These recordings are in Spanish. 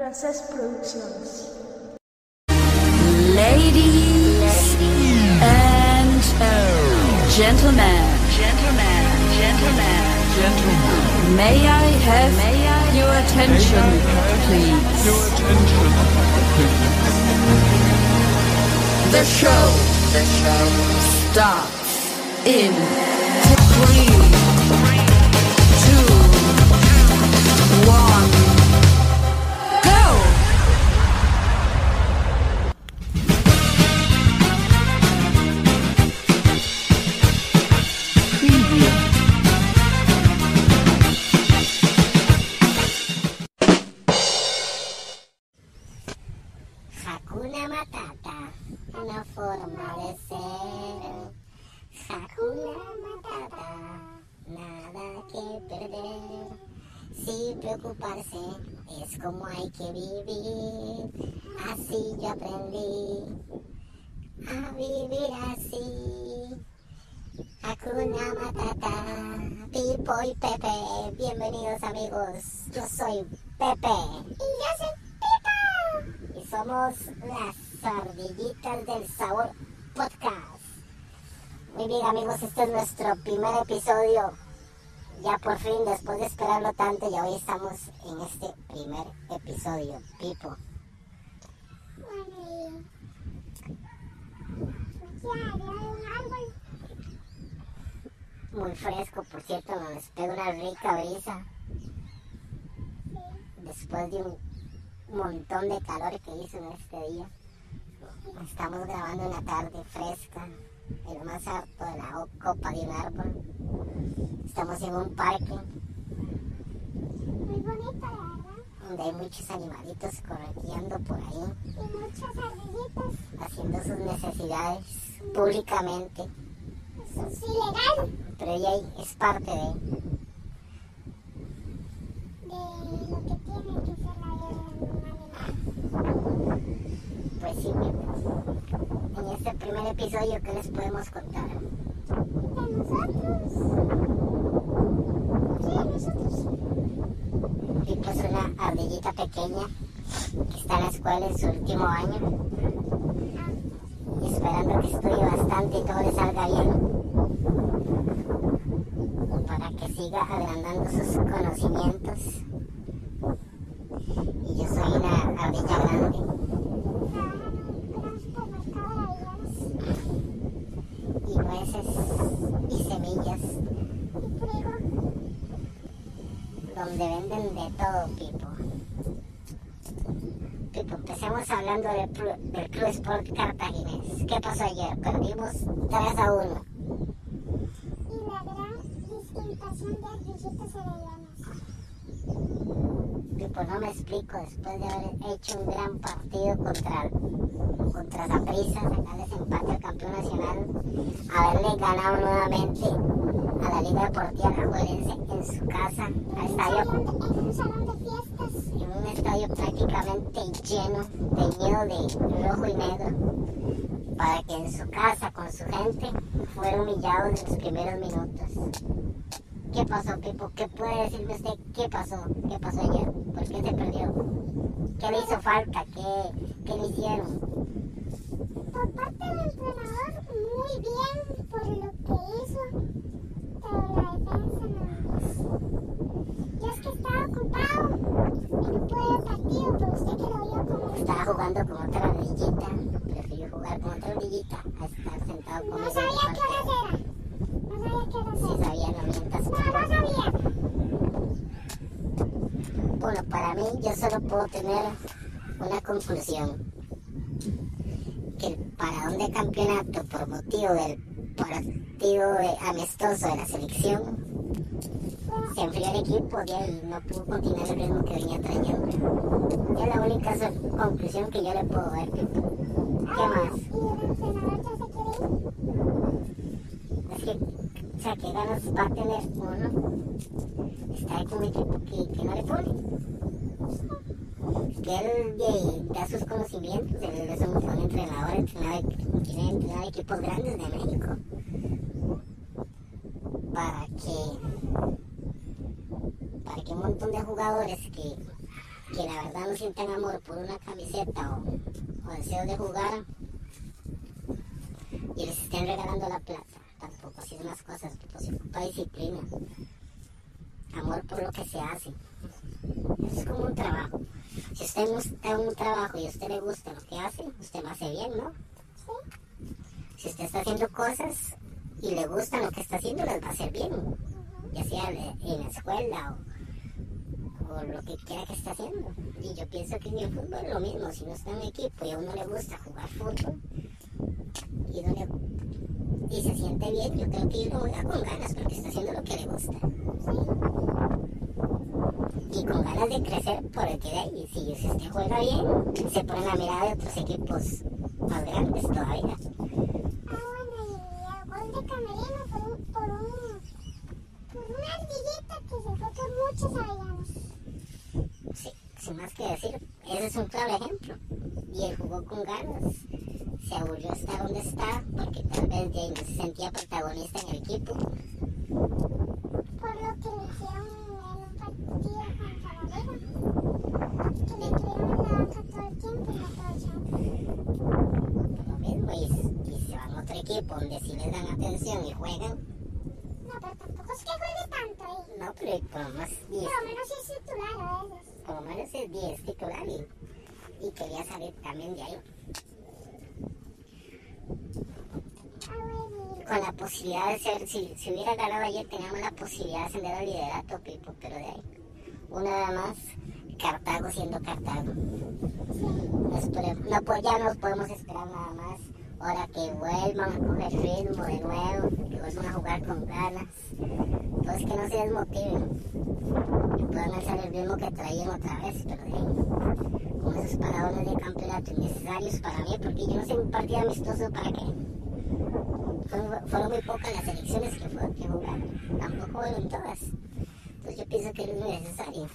Process Productions. Ladies and gentlemen, gentlemen, gentlemen, gentlemen, may I have may I your attention, please? Your attention, The show, the show starts in three, Sin preocuparse, es como hay que vivir. Así yo aprendí a vivir así. Hakuna Matata, Pipo y Pepe, bienvenidos amigos. Yo soy Pepe. Y yo soy Pipo. Y somos las ardillitas del sabor podcast. Muy bien amigos, este es nuestro primer episodio. Ya por fin, después de esperarlo tanto, ya hoy estamos en este primer episodio. Pipo. Muy fresco, por cierto, nos pega una rica brisa. Después de un montón de calor que hizo en este día. Estamos grabando una tarde fresca, en lo más alto de la copa de un árbol. Estamos en un parque Muy bonito, la verdad. donde hay muchos animalitos correteando por ahí, Y muchas ardillitas. haciendo sus necesidades públicamente. Eso es ilegal. Pero ella es parte de, De lo que tiene que ser la vida de un animal. pues sí, en este primer episodio, ¿qué les podemos contar? De nosotros. Sí, de nosotros. Pipo es una ardillita pequeña que está en la escuela en su último año y esperando que estudie bastante y todo le salga bien para que siga agrandando sus conocimientos. Y yo soy una ardilla grande Trabajan en un gran supermercado de avianes. y nueces y semillas Y trigo. donde venden de todo, Pipo. Pipo, empecemos hablando del, Club Sport Cartaginés. ¿Qué pasó ayer? Perdimos 3 a 1. Y la gran invasión de. Pipo, no me explico, después de haber hecho un gran partido contra, contra Saprissa, sacarles empate al campeón nacional, haberle ganado nuevamente a la Liga Deportiva Alajuelense en su casa, al estadio de- En un salón de fiestas. en un estadio prácticamente lleno, teñido de rojo y negro, para que en su casa, con su gente, fuera humillado en los primeros minutos. ¿Qué pasó, Pipo? ¿Qué puede decirme usted? ¿Qué pasó? ¿Qué pasó ayer? ¿Por qué se perdió? ¿Qué le hizo falta? ¿Qué, qué le hicieron? Por parte del entrenador, muy bien por lo que hizo. Pero la defensa no. Yo es que estaba ocupado y no pude ver el partido, pero usted que lo vio como Estaba jugando con otra ardillita, prefirió jugar con otra ardillita a estar sentado conmigo. No sabía qué horas era. No sabía qué horas Si era. sabía, no mientas. No, no sabía. Bueno, para mí yo solo puedo tener una conclusión. Que el paradón de campeonato por motivo del partido de- amistoso de la selección se enfrió el equipo ahí no pudo continuar el ritmo que venía trayendo. Es la única conclusión que yo le puedo Pipo. ¿Qué más? Y el entrenador ya se quiere ir. Es que, o sea, ¿qué ganas va a tener uno? Estar con un equipo que, que no le pone. Que él eh, da sus conocimientos, él es un, un entrenador, entrenador, tiene entrenado equipos grandes de México. Para que, montón de jugadores que que la verdad no sientan amor por una camiseta o, o deseo de jugar y les estén regalando la plata. Tampoco así son las cosas, se ocupa disciplina, amor por lo que se hace. Eso es como un trabajo. Si usted en un trabajo y a usted le gusta lo que hace, usted lo hace bien, ¿no? Si usted está haciendo cosas y le gusta lo que está haciendo, les va a hacer bien. Ya sea en la escuela o, o lo que quiera que esté haciendo. Y yo pienso que en el fútbol es lo mismo. Si uno está en un equipo y a uno le gusta jugar fútbol y, no le- y se siente bien, yo creo que uno juega con ganas porque está haciendo lo que le gusta. Y con ganas de crecer por el que de ahí. Si usted juega bien, se pone la mirada de otros equipos más grandes todavía. Ah, bueno, y el gol de Camerino por un, por un, por una ardillita que se fue por muchos avellanos. Sí, sin más que decir, ese es un claro ejemplo. Y él jugó con ganas, se aburrió estar donde está, porque tal vez ya no se sentía protagonista en el equipo. Por lo que le hicieron en un partido contra. Que le tuvieron en la banca todo el tiempo y no aprovecharon. Por lo mismo, y, y se van a otro equipo donde sí les dan atención y juegan. No, pero tampoco es que juegue tanto ahí. No, pero por lo más Por diez, lo menos es titular a veces. por lo menos es 10 titular y, y quería salir también de ahí. Ah, Con la posibilidad de ser, si, si hubiera ganado ayer, teníamos la posibilidad de ascender al liderato, Pipo, pero de ahí. Una vez más, Cartago siendo Cartago. No espere- no ya no podemos esperar nada más. Ahora que vuelvan a coger ritmo de nuevo, que vuelvan a jugar con ganas. Entonces que no se desmotiven. Que puedan alzar el ritmo que traían otra vez, pero de. Con esos paradones de campeonato innecesarios para mí, porque yo no sé un partido amistoso para qué. Fueron, muy pocas las elecciones que, fue, que jugaron. Tampoco fueron todas. Entonces yo pienso que era innecesario.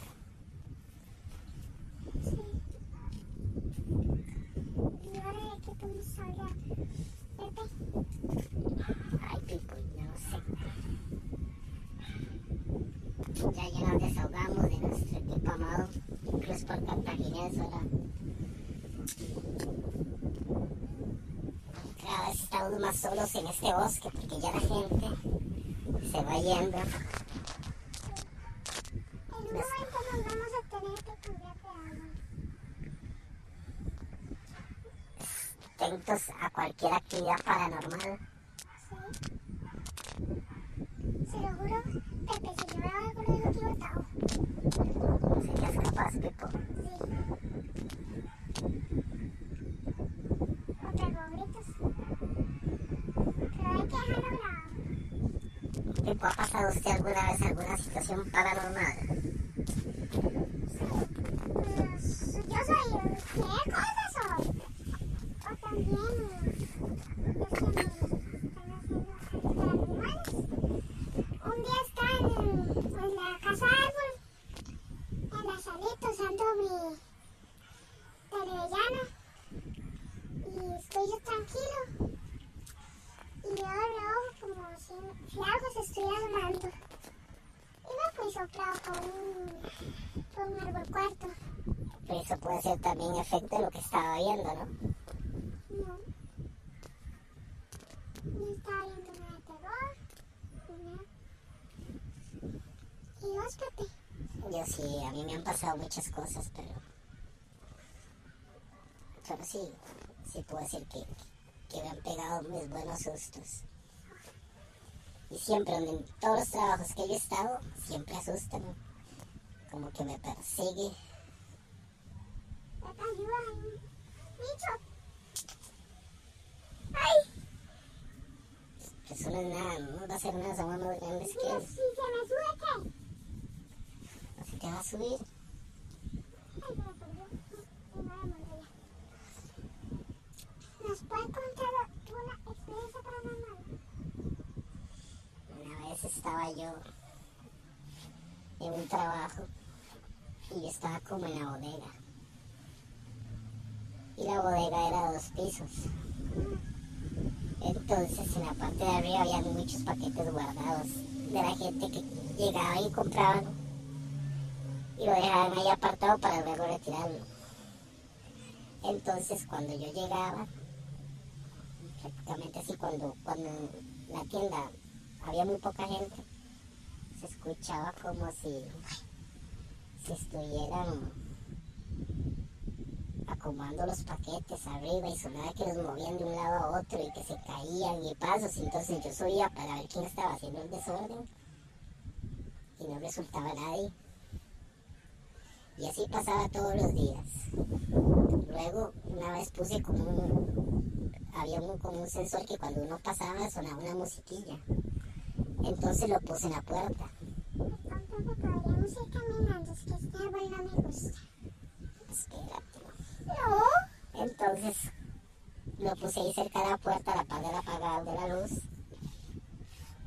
y ahora de qué podemos. Ay, yo no sé. Ya, ya nos desahogamos de nuestro equipo amado, Cruz por Cartaginés, ahora. Cada vez estamos más solos en este bosque porque ya la gente se va yendo. en un momento nos vamos a tener que cambiar de agua. Atentos a cualquier actividad paranormal. ¿Sí? Se lo juro, Pepe, si yo veo algo lo equivocado. No serías capaz, Pipo. Sí. O traigo gritos. Pero hay que dejarlo grabado. Pipo, ¿ha pasado usted alguna vez alguna situación paranormal? Pues, yo soy ¿qué cosas soy? O también los que me están haciendo paranormales. Un día estaba en, en la casa árbol, en la salita usando mi televellana y estoy yo tranquilo y yo abro ojo como si, si algo se estuviera armando y me fui soplado por un, por un árbol cuarto. Pero eso también efecto lo que estaba viendo, ¿no? No. No estaba viendo nada de terror. ¿Y vos, Pepe? Yo sí, a mí me han pasado muchas cosas, pero. Pero sí, sí puedo decir que, que me han pegado mis buenos sustos. Y siempre, en todos los trabajos que yo he estado, siempre asustan. Como que me persigue. Ayúdame. Micho. ¡Ay! Eso no es nada, no va a ser nada, somos más grandes que Mira, si se me sube, ¿qué? No se te va a subir. Ay, me. ¿Nos puede contar una experiencia paranormal? Una vez estaba yo en un trabajo y yo estaba como en la bodega. Y la bodega era dos pisos. Entonces en la parte de arriba había muchos paquetes guardados de la gente que llegaba y compraban. y lo dejaban ahí apartado para luego retirarlo. Entonces cuando yo llegaba, prácticamente así cuando, cuando la tienda había muy poca gente, se escuchaba como si, si estuvieran acomodando los paquetes arriba y sonaba que los movían de un lado a otro y que se caían y pasos. Entonces yo subía para ver quién estaba haciendo el desorden y no resultaba nadie. Y así pasaba todos los días. Luego una vez puse como un, había un, como un sensor que cuando uno pasaba sonaba una musiquilla. Entonces lo puse en la puerta. Tampoco caminando, es que este árbol no me gusta. Espérate. No. Entonces lo puse ahí cerca de la puerta, la par del apagado de la luz,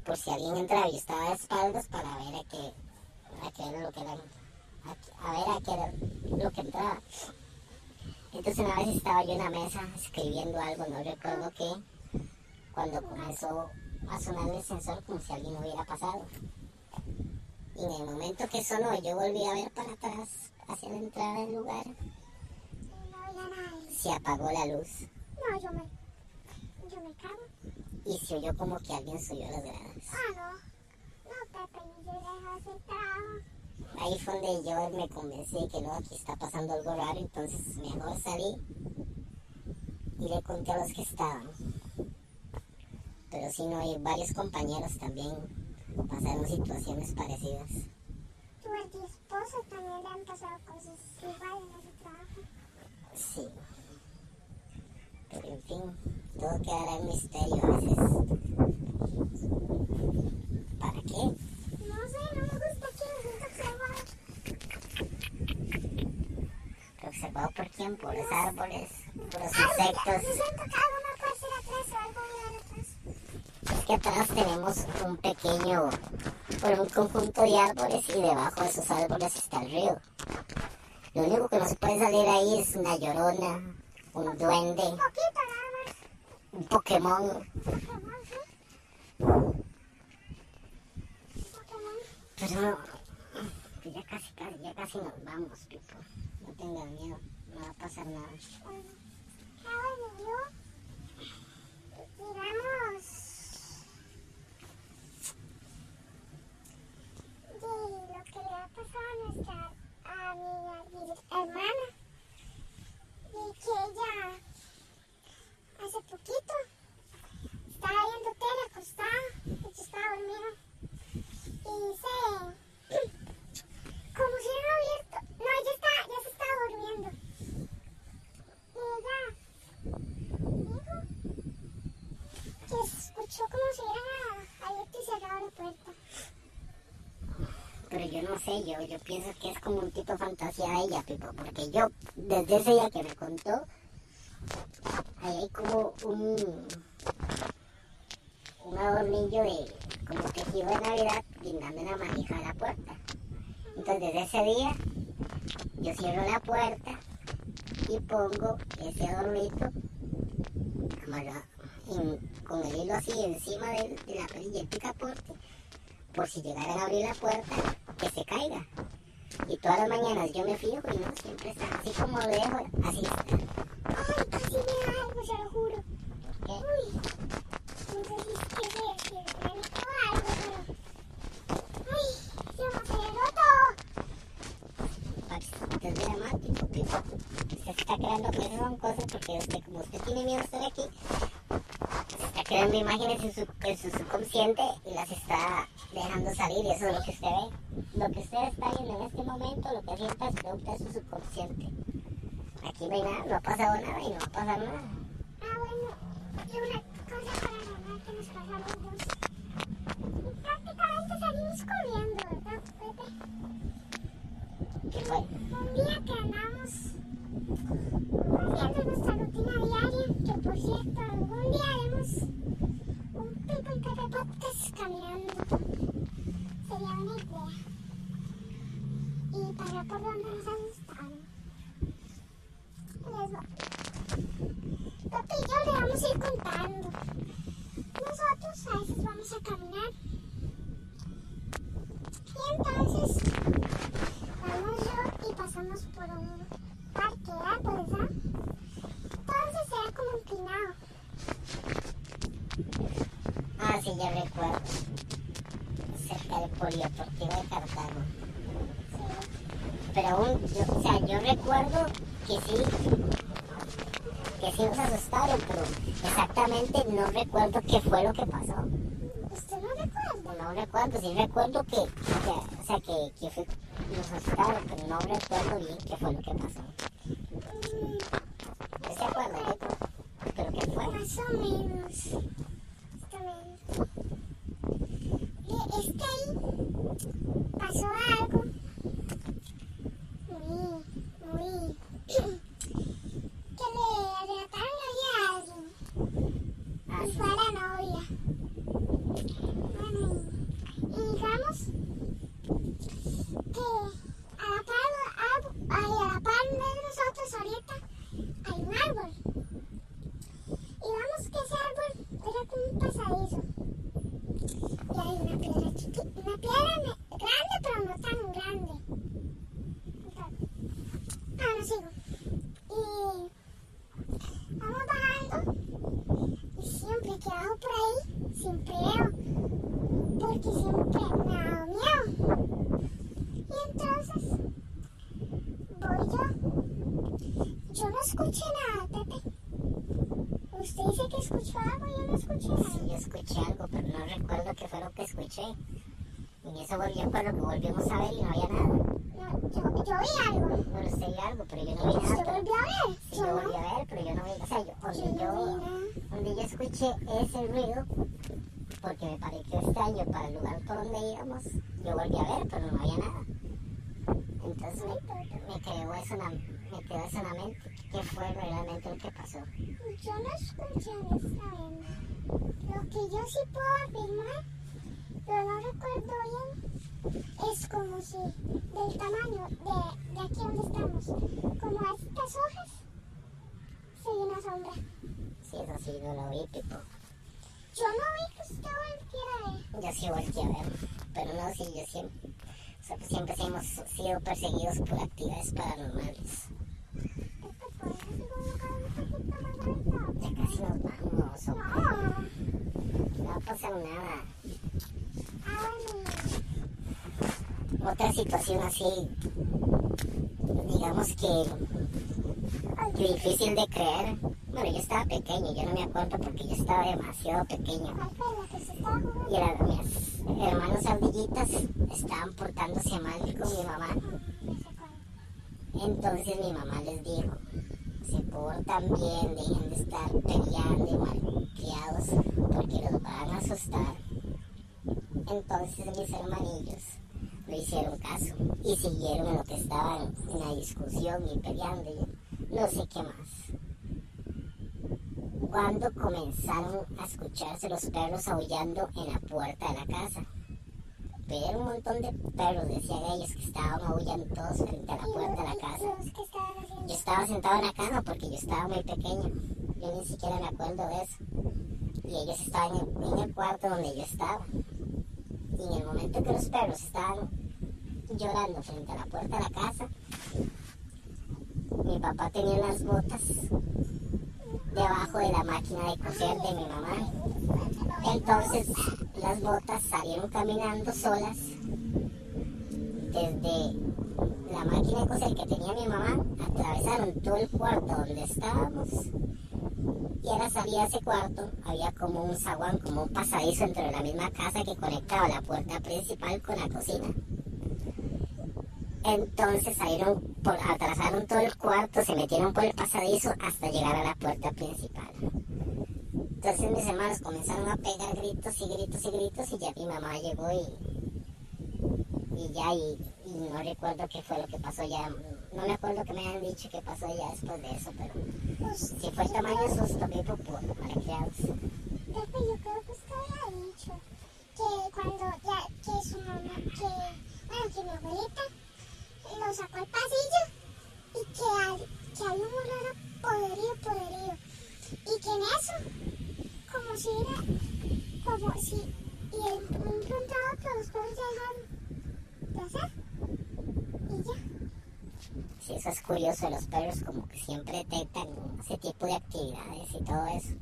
por si alguien entraba y estaba de espaldas para ver a qué, a era lo que ver a qué lo que entraba. Entonces una vez estaba yo en la mesa escribiendo algo, no recuerdo qué, cuando comenzó a sonar el sensor como si alguien hubiera pasado. Y en el momento que sonó yo volví a ver para atrás, hacia la entrada del lugar. Se apagó la luz. No, yo me. Yo me cago. y se oyó como que alguien subió las gradas. Ah, no. No, Pepe, yo de hacer trabajo. Ahí fue donde yo me convencí que no, aquí está pasando algo raro, entonces mejor salí y le conté a los que estaban. Pero sí, no, y varios compañeros también pasaron situaciones parecidas. A tu esposo también le han pasado cosas iguales. Pero en fin, todo quedará en misterio a veces. ¿Para qué? No sé, no me gusta que me siento observado. ¿Observado por quién? Por los árboles, por los insectos. siento que algo me puede ser atrás o algo viene atrás. Es que atrás tenemos un pequeño, bueno, un conjunto de árboles y debajo de esos árboles está el río. Lo único que nos puede salir ahí es una llorona, un duende, Un poquito nada más. un Pokémon. Pokémon, ¿sí? Pokémon. Pero no, que ya casi, casi, ya casi nos vamos, Pipo. No tengan miedo, no va a pasar nada bueno, yo, digamos, de lo que le ha pasado a nuestra, a mi hermana, de que ella hace poquito estaba viendo tele acostada, ella estaba dormida, y se, como si hubiera no, ella está, ya se estaba durmiendo. Y ella dijo que se escuchó como si hubiera abierto y cerrado la puerta. Pero yo no sé, yo, yo pienso que es como un tipo fantasía de ella, Pipo, porque yo, desde ese día que me contó, ahí hay como un, un adornillo de, como tejido de Navidad, guindando en la manija de la puerta. Entonces, desde ese día, yo cierro la puerta y pongo ese adornito con el hilo así encima del- de, la perilla, el picaporte, por si llegaran a abrir la puerta, que se caiga. Y todas las mañanas yo me fijo y no, siempre está así como lo dejo, así está. Ay, casi me da algo, se lo juro. ¿Qué? Uy, no sé si es que se, me algo, pero... Ay, se me aceleró todo. Usted es dramático, Pipo. Usted se está creando que esas son cosas porque usted, como usted tiene miedo de estar aquí, se está creando imágenes en su, en su subconsciente y las está dejando salir y eso es lo que usted ve. Lo que usted está viendo en este momento, lo que sienta es producto de su subconsciente. Aquí no hay nada, no ha pasado nada y no va a pasar nada. Ah, bueno, y una cosa paranormal que nos pasó a los dos. Prácticamente salimos corriendo, ¿verdad, Pepe? ¿Qué fue? Un día que andamos haciendo nuestra rutina diaria, que por cierto, algún día haremos un Pipo y Pepe podcast caminando. Idea. Y para por donde nos asustaron. Les. Pepe y yo le vamos a ir contando. Nosotros a veces vamos a caminar. Y entonces vamos por un parque de árboles, ¿ah? Entonces era como inclinado. Ah, sí, ya recuerdo. Cerca del polideportivo de Cartago. Pero aún, yo, o recuerdo que sí, que sí nos asustaron, pero exactamente no recuerdo qué fue lo que pasó. ¿Usted no recuerda? No recuerdo, sí recuerdo que, que- o sea, que, que fue, nos asustaron, pero no recuerdo bien qué fue lo que pasó. ¿Usted se acuerda, Beto? ¿Pero qué fue? Más o menos. Más o menos. Y es que ahí pasó algo muy, muy... que le arrebataron la vida a alguien. Ah, y sí. fue a la novia. Bueno, y, y digamos que a la par, a, ay, a la par de nosotros ahorita hay un árbol. Y vamos que ese árbol era como un pasadizo. Y hay una piedra chiquita, una piedra ne- grande pero no tan grande. Ah, no sigo. Y vamos bajando y siempre que bajo por ahí, siempre veo, porque siempre me ha dado miedo. Y entonces voy yo. Yo no escuché nada, Pepe. Usted dice que escuchó algo, yo no escuché nada. Sí, yo escuché algo, pero no recuerdo qué fue lo que escuché. Y en eso volvió cuando volvimos a ver y no había nada. No, yo, yo vi algo. Bueno, usted vio algo, pero yo no vi nada. ¿Usted pero- volvió a ver? Sí, Yo yo no. volví a ver, pero yo no vi, o sea, yo, Yo donde no yo, nada. donde yo escuché ese ruido, porque me pareció extraño para el lugar por donde íbamos, yo volví a ver, pero no había nada. Entonces me, me quedó eso en la, me quedó eso en la mente, qué fue realmente lo que pasó. Yo no escuché honestamente. Lo que yo sí puedo afirmar, pero no recuerdo bien, es como si del tamaño de, de aquí donde estamos, como a estas hojas, se ve una sombra. Sí, eso sí, no lo vi, tipo, Yo no vi que usted volviera a ver. yo sí volví a ver, pero no, sí, yo siempre, siempre hemos sido perseguidos por actividades paranormales. Ya casi nos vamos, o No, no va a pasar nada. Otra situación así, digamos que, difícil de creer. Bueno, yo estaba pequeño, yo no me acuerdo porque yo estaba demasiado pequeño. Y era- mis hermanos ardillitas estaban portándose mal con mi mamá. Entonces mi mamá les dijo, se portan bien, dejen de estar peleando y malcriados porque los van a asustar. Entonces mis hermanillos no hicieron caso y siguieron en lo que estaban en la discusión y peleando y no sé qué más. Cuando comenzaron a escucharse los perros aullando en la puerta de la casa. Pero un montón de perros, decían ellos, que estaban aullando todos frente a la puerta de la casa. Yo estaba sentado en la cama porque yo estaba muy pequeño. Yo ni siquiera me acuerdo de eso. Y ellos estaban en el cuarto donde yo estaba. Y en el momento que los perros estaban llorando frente a la puerta de la casa, mi papá tenía las botas debajo de la máquina de coser de mi mamá. Entonces las botas salieron caminando solas desde la máquina de coser que tenía mi mamá, atravesaron todo el cuarto donde estábamos y a la salida de ese cuarto había como un zaguán, como un pasadizo dentro de la misma casa que conectaba la puerta principal con la cocina. Entonces salieron, por, atravesaron todo el cuarto, se metieron por el pasadizo hasta llegar a la puerta principal. Entonces mis hermanos comenzaron a pegar gritos y gritos y gritos y ya mi mamá llegó y, y ya y, y no recuerdo qué fue lo que pasó ya. No me acuerdo que me hayan dicho qué pasó ya después de eso, pero Pues, si fue el tamaño de susto, vi por malcriados. Pepe, yo creo que usted había dicho que cuando ya, que su mamá, que, bueno, que mi abuelita lo sacó al pasillo y que, hay, que había un olor a poderío, poderío. Y que en eso, como si era, como si, y de un pronto a otro los perros ya dejaron de hacer. Y ya. Sí, eso Eso es curioso de los perros, como que siempre detectan ese tipo de actividades y todo eso.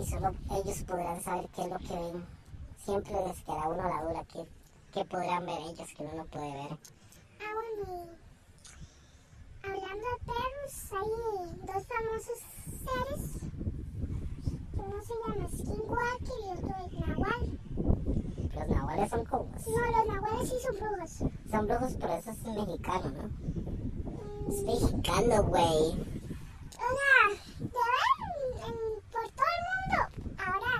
Y solo ellos podrán saber qué es lo que ven. Siempre les queda uno la duda, qué, qué podrán ver ellos que uno no puede ver. Ah, bueno, hablando de perros, hay dos famosos seres. Uno se llama Skinwalker y otro es Nahual. Los nahuales son como... No, los nahuales sí son brujos. Son brujos, pero eso es mexicano, ¿no? Es mexicano, güey. O sea, de ver en- por todo el mundo. Ahora,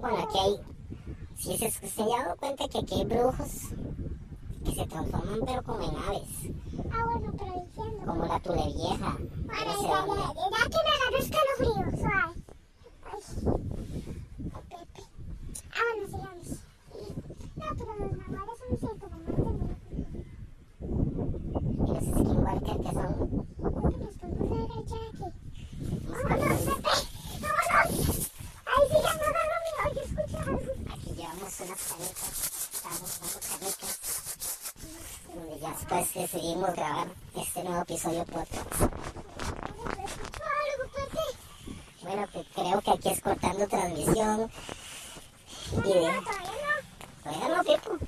Bueno, aquí hay... Si se, se han dado cuenta que aquí hay brujos que se transforman pero como en aves. ah, bueno, pero diciendo. Como la tulevieja. Bueno, No sé que me ganó escalofrío, suave. Ay, oh, Pepe. Ah, bueno, sigamos. No, pero los nahuales son así como más de Y los skinwalker que son... Creo que nos podemos agachar aquí. ¡Vámonos, Pepe! ¡Vámonos! ¡Ahí sigue nadando, mío! Yo escucho algo. Aquí llevamos unas canicas. Estamos dando canicas. Donde ya después decidimos grabar este nuevo episodio podcast. Bueno, que creo que aquí es cortando transmisión. No, Y de... no, todavía no. Todavía no, Pipo.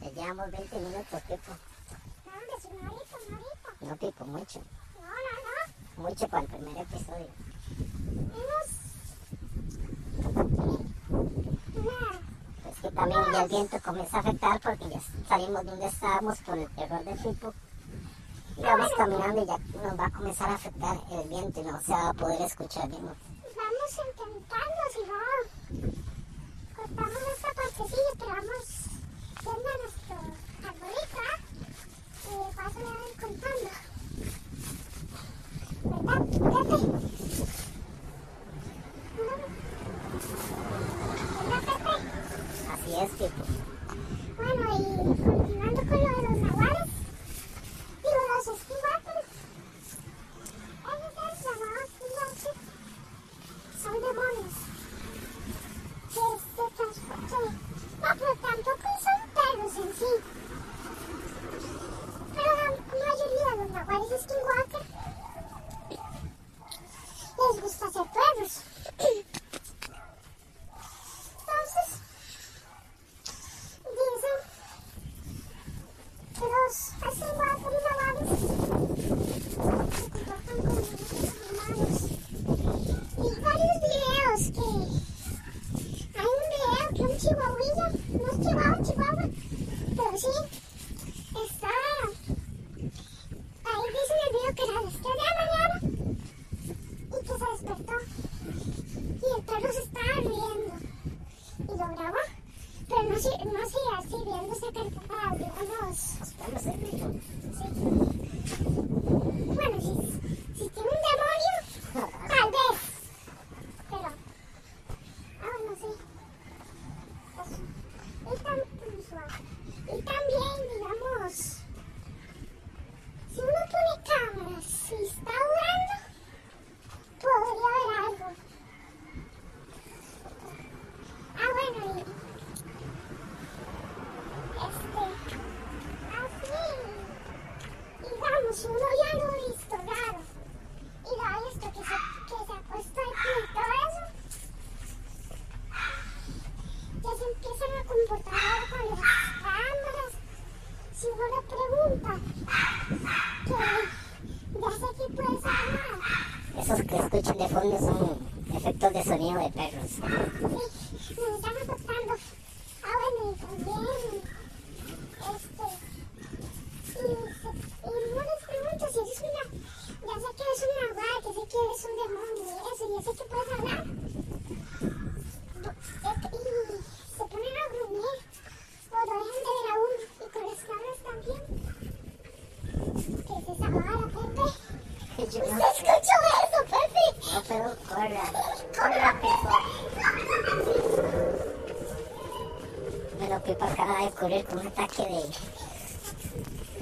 Ya llevamos 20 minutos, Pipo. No, Pipo, mucho. No, no, no. Mucho para el primer episodio. Hemos... Una... Es que también ya el viento comienza a afectar porque ya salimos donde estábamos por el terror del Pipo. Y vamos caminando y ya nos va a comenzar a afectar el viento y no se va a poder escuchar bien. Vamos intentando, si no, cortamos esta partecilla, pero vamos yendo a nuestro arbolito, ¿ah? Y de paso le voy contando. ¿Verdad? Pepe. ¿Verdad, Pepe? Así es, Pipo. Bueno, y continuando con lo de los nahuales, digo, los esquivacos, ellos se llamaban esquivacos, son demonios que se transportan, no, pero tampoco son perros en sí, pero la mayoría de los nahuales skinwalker les gusta ser perros. Entonces, dicen que los skinwalker y nahuales se comportan como niños humanos. Y varios videos que hay un video que un chihuahuilla, no es chihuahua, chihuahua, pero sí, está, ahí dice en el video que era a las 3 de la mañana y que se despertó y el perro se estaba riendo y lo grabó, no, no sigue así riéndose carcajadas, digamos, Vamos a Pipo. sí. Bueno, si, si tiene un demonio, tal vez, pero, ah, bueno, sí. Eso. Y, tam- mm, suave. y también, digamos, si uno pone cámaras y está orando, podría ver algo. Ah, bueno, y este, así, digamos, si uno ya lo ha visto raro y lo ha visto que se, que se ha puesto aquí y todo eso, ya se empiezan a comportar ahora con las cámaras. Si uno le pregunta, que ya sé que puede ser nada. Esos que escuchan de fondo son efectos de sonido de perros. Sí, nos están afectando. Ah, bueno, y también, este, y, y uno les pregunta si eres una, ya sé que eres un nahual, ya sé que eres un demonio y eso, sé que puedes hablar. Bu- Y se ponen a gruñir, o lo dejan de ver a uno, y con las cámaras también. ¿Qué es esa vara, Pepe? Yo ¿Usted no, escuchó eso, Pepe? no puedo correr. Corra, Pipo. Bueno, Pipo acaba de correr con un ataque de,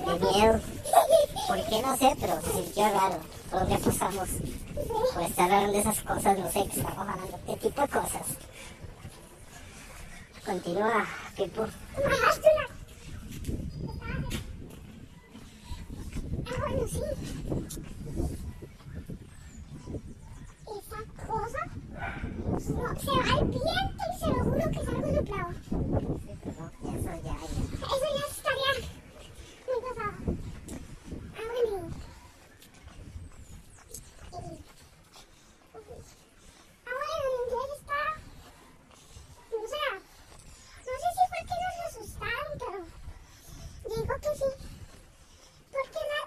de miedo. ¿Por qué no sé? Pero se sintió raro. ¿Por esas cosas, no sé, estamos hablando de tipo de cosas. Continúa, Pipo. Ah, bueno, sí. Esa cosa. no, se va el viento y se lo juro que salgo nublado. Sí, pero eso ya, ya. Eso ya estaría muy pasado. Ah, bueno. y- Ah, bueno, entonces está. O sea, no sé si fue que nos asustaron, pero digo que sí. Porque la,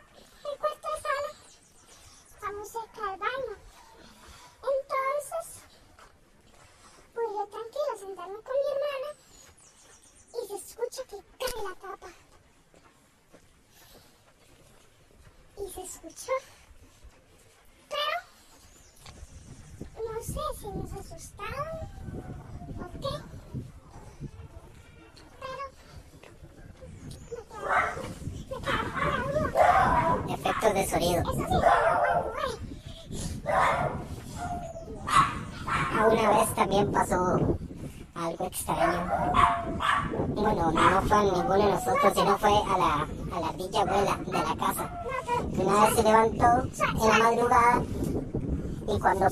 el cuarto de sala estamos cerca del baño. Entonces, pues yo tranquila sentarme con mi hermana y se escucha que cae la tapa. Y se escuchó. Pero no sé si nos asustaron o qué. Pero me. Efectos de sonido. Eso sí, Una vez también pasó algo extraño. Bueno, no fue a ninguno de nosotros, sino fue a la, a la ardilla abuela de la casa. Que una vez se levantó en la madrugada y cuando,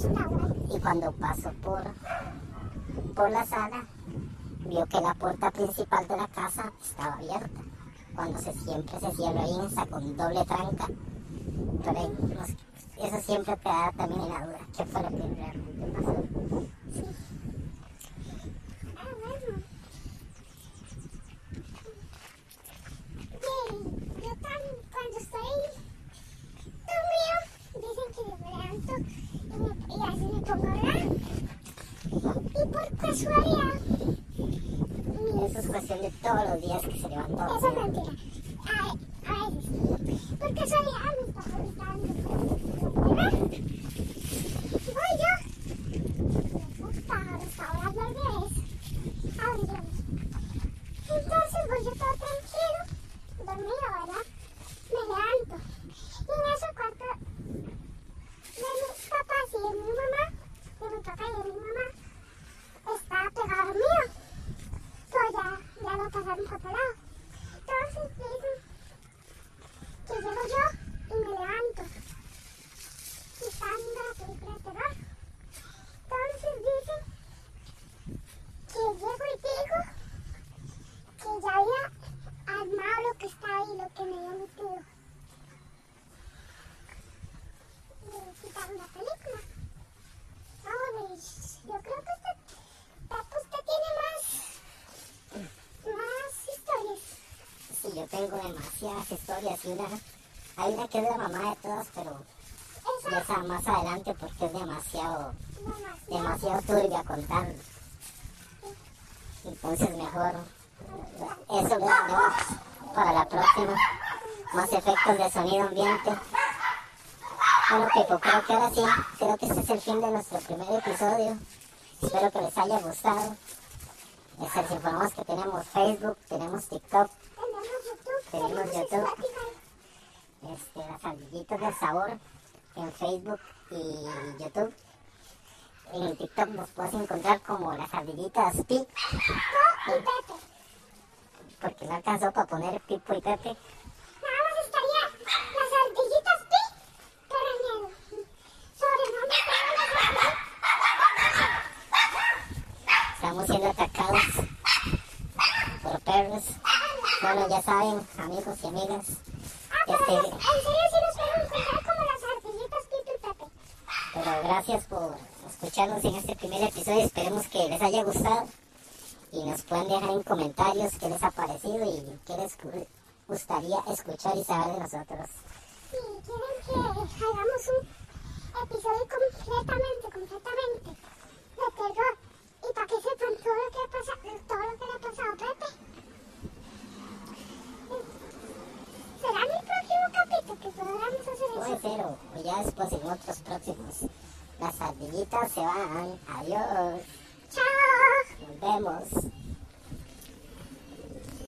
cuando pasó por, por la sala, vio que la puerta principal de la casa estaba abierta. Cuando se, siempre se cierra esa con doble tranca. Pero sé, eso siempre te da también en la duda. ¿Qué fue lo que realmente pasó? Ah, bueno. Y yo tan, cuando estoy dormido, dicen que me levanto y, me, y así me pongo a hablar. Y por casualidad, Eso es cuestión de todos los días que se levantó. eso es mentira. A, a veces. Por casualidad, mis papás estaban ¿verdad? Voy. Entonces voy yo todo tranquilo, dormido, ¿verdad? Me levanto. Y en ese cuarto de mis papás y de mi mamá, de mi papá y de mi mamá, está pegado al mío. Pues ya, ya lo pasaron por otro lado. Entonces dicen que llego yo y me levanto. Y estaba viendo la película de terror. Entonces dicen que llego y digo que ya había armado lo que estaba ahí, lo que me había metido. Y quitaron la película. Ahora, yo creo que usted, Paco, usted tiene más, más historias. Sí, yo tengo demasiadas historias y una, hay una que es la mamá de todas, pero Esa, más adelante porque es demasiado, demasiado. turbia contarlo. Entonces mejor eso lo dejamos para la próxima. Más efectos de sonido ambiente. Bueno, Pipo, creo que ahora sí, creo que este es el fin de nuestro primer episodio. Espero que les haya gustado. Les informamos que tenemos Facebook, tenemos TikTok, Tenemos YouTube, este, las ardillitas del sabor en Facebook y YouTube. En el TikTok nos puedes encontrar como las ardillitas Pi, Y Pepe. porque no alcanzó para poner Pipo y Pepe. Nada más estaría las ardillitas pi, pero en el sobrenombre estarían las ardillitas. Estamos siendo atacados por perros. Bueno, ya saben, amigos y amigas, Ah, pero Este- en serio sí nos pueden encontrar como las y Pepe. pero gracias por escucharnos en este primer episodio. Esperemos que les haya gustado y nos pueden dejar en comentarios qué les ha parecido y qué les gu- gustaría escuchar y saber de nosotros. Si quieren que hagamos un episodio completamente Adiós.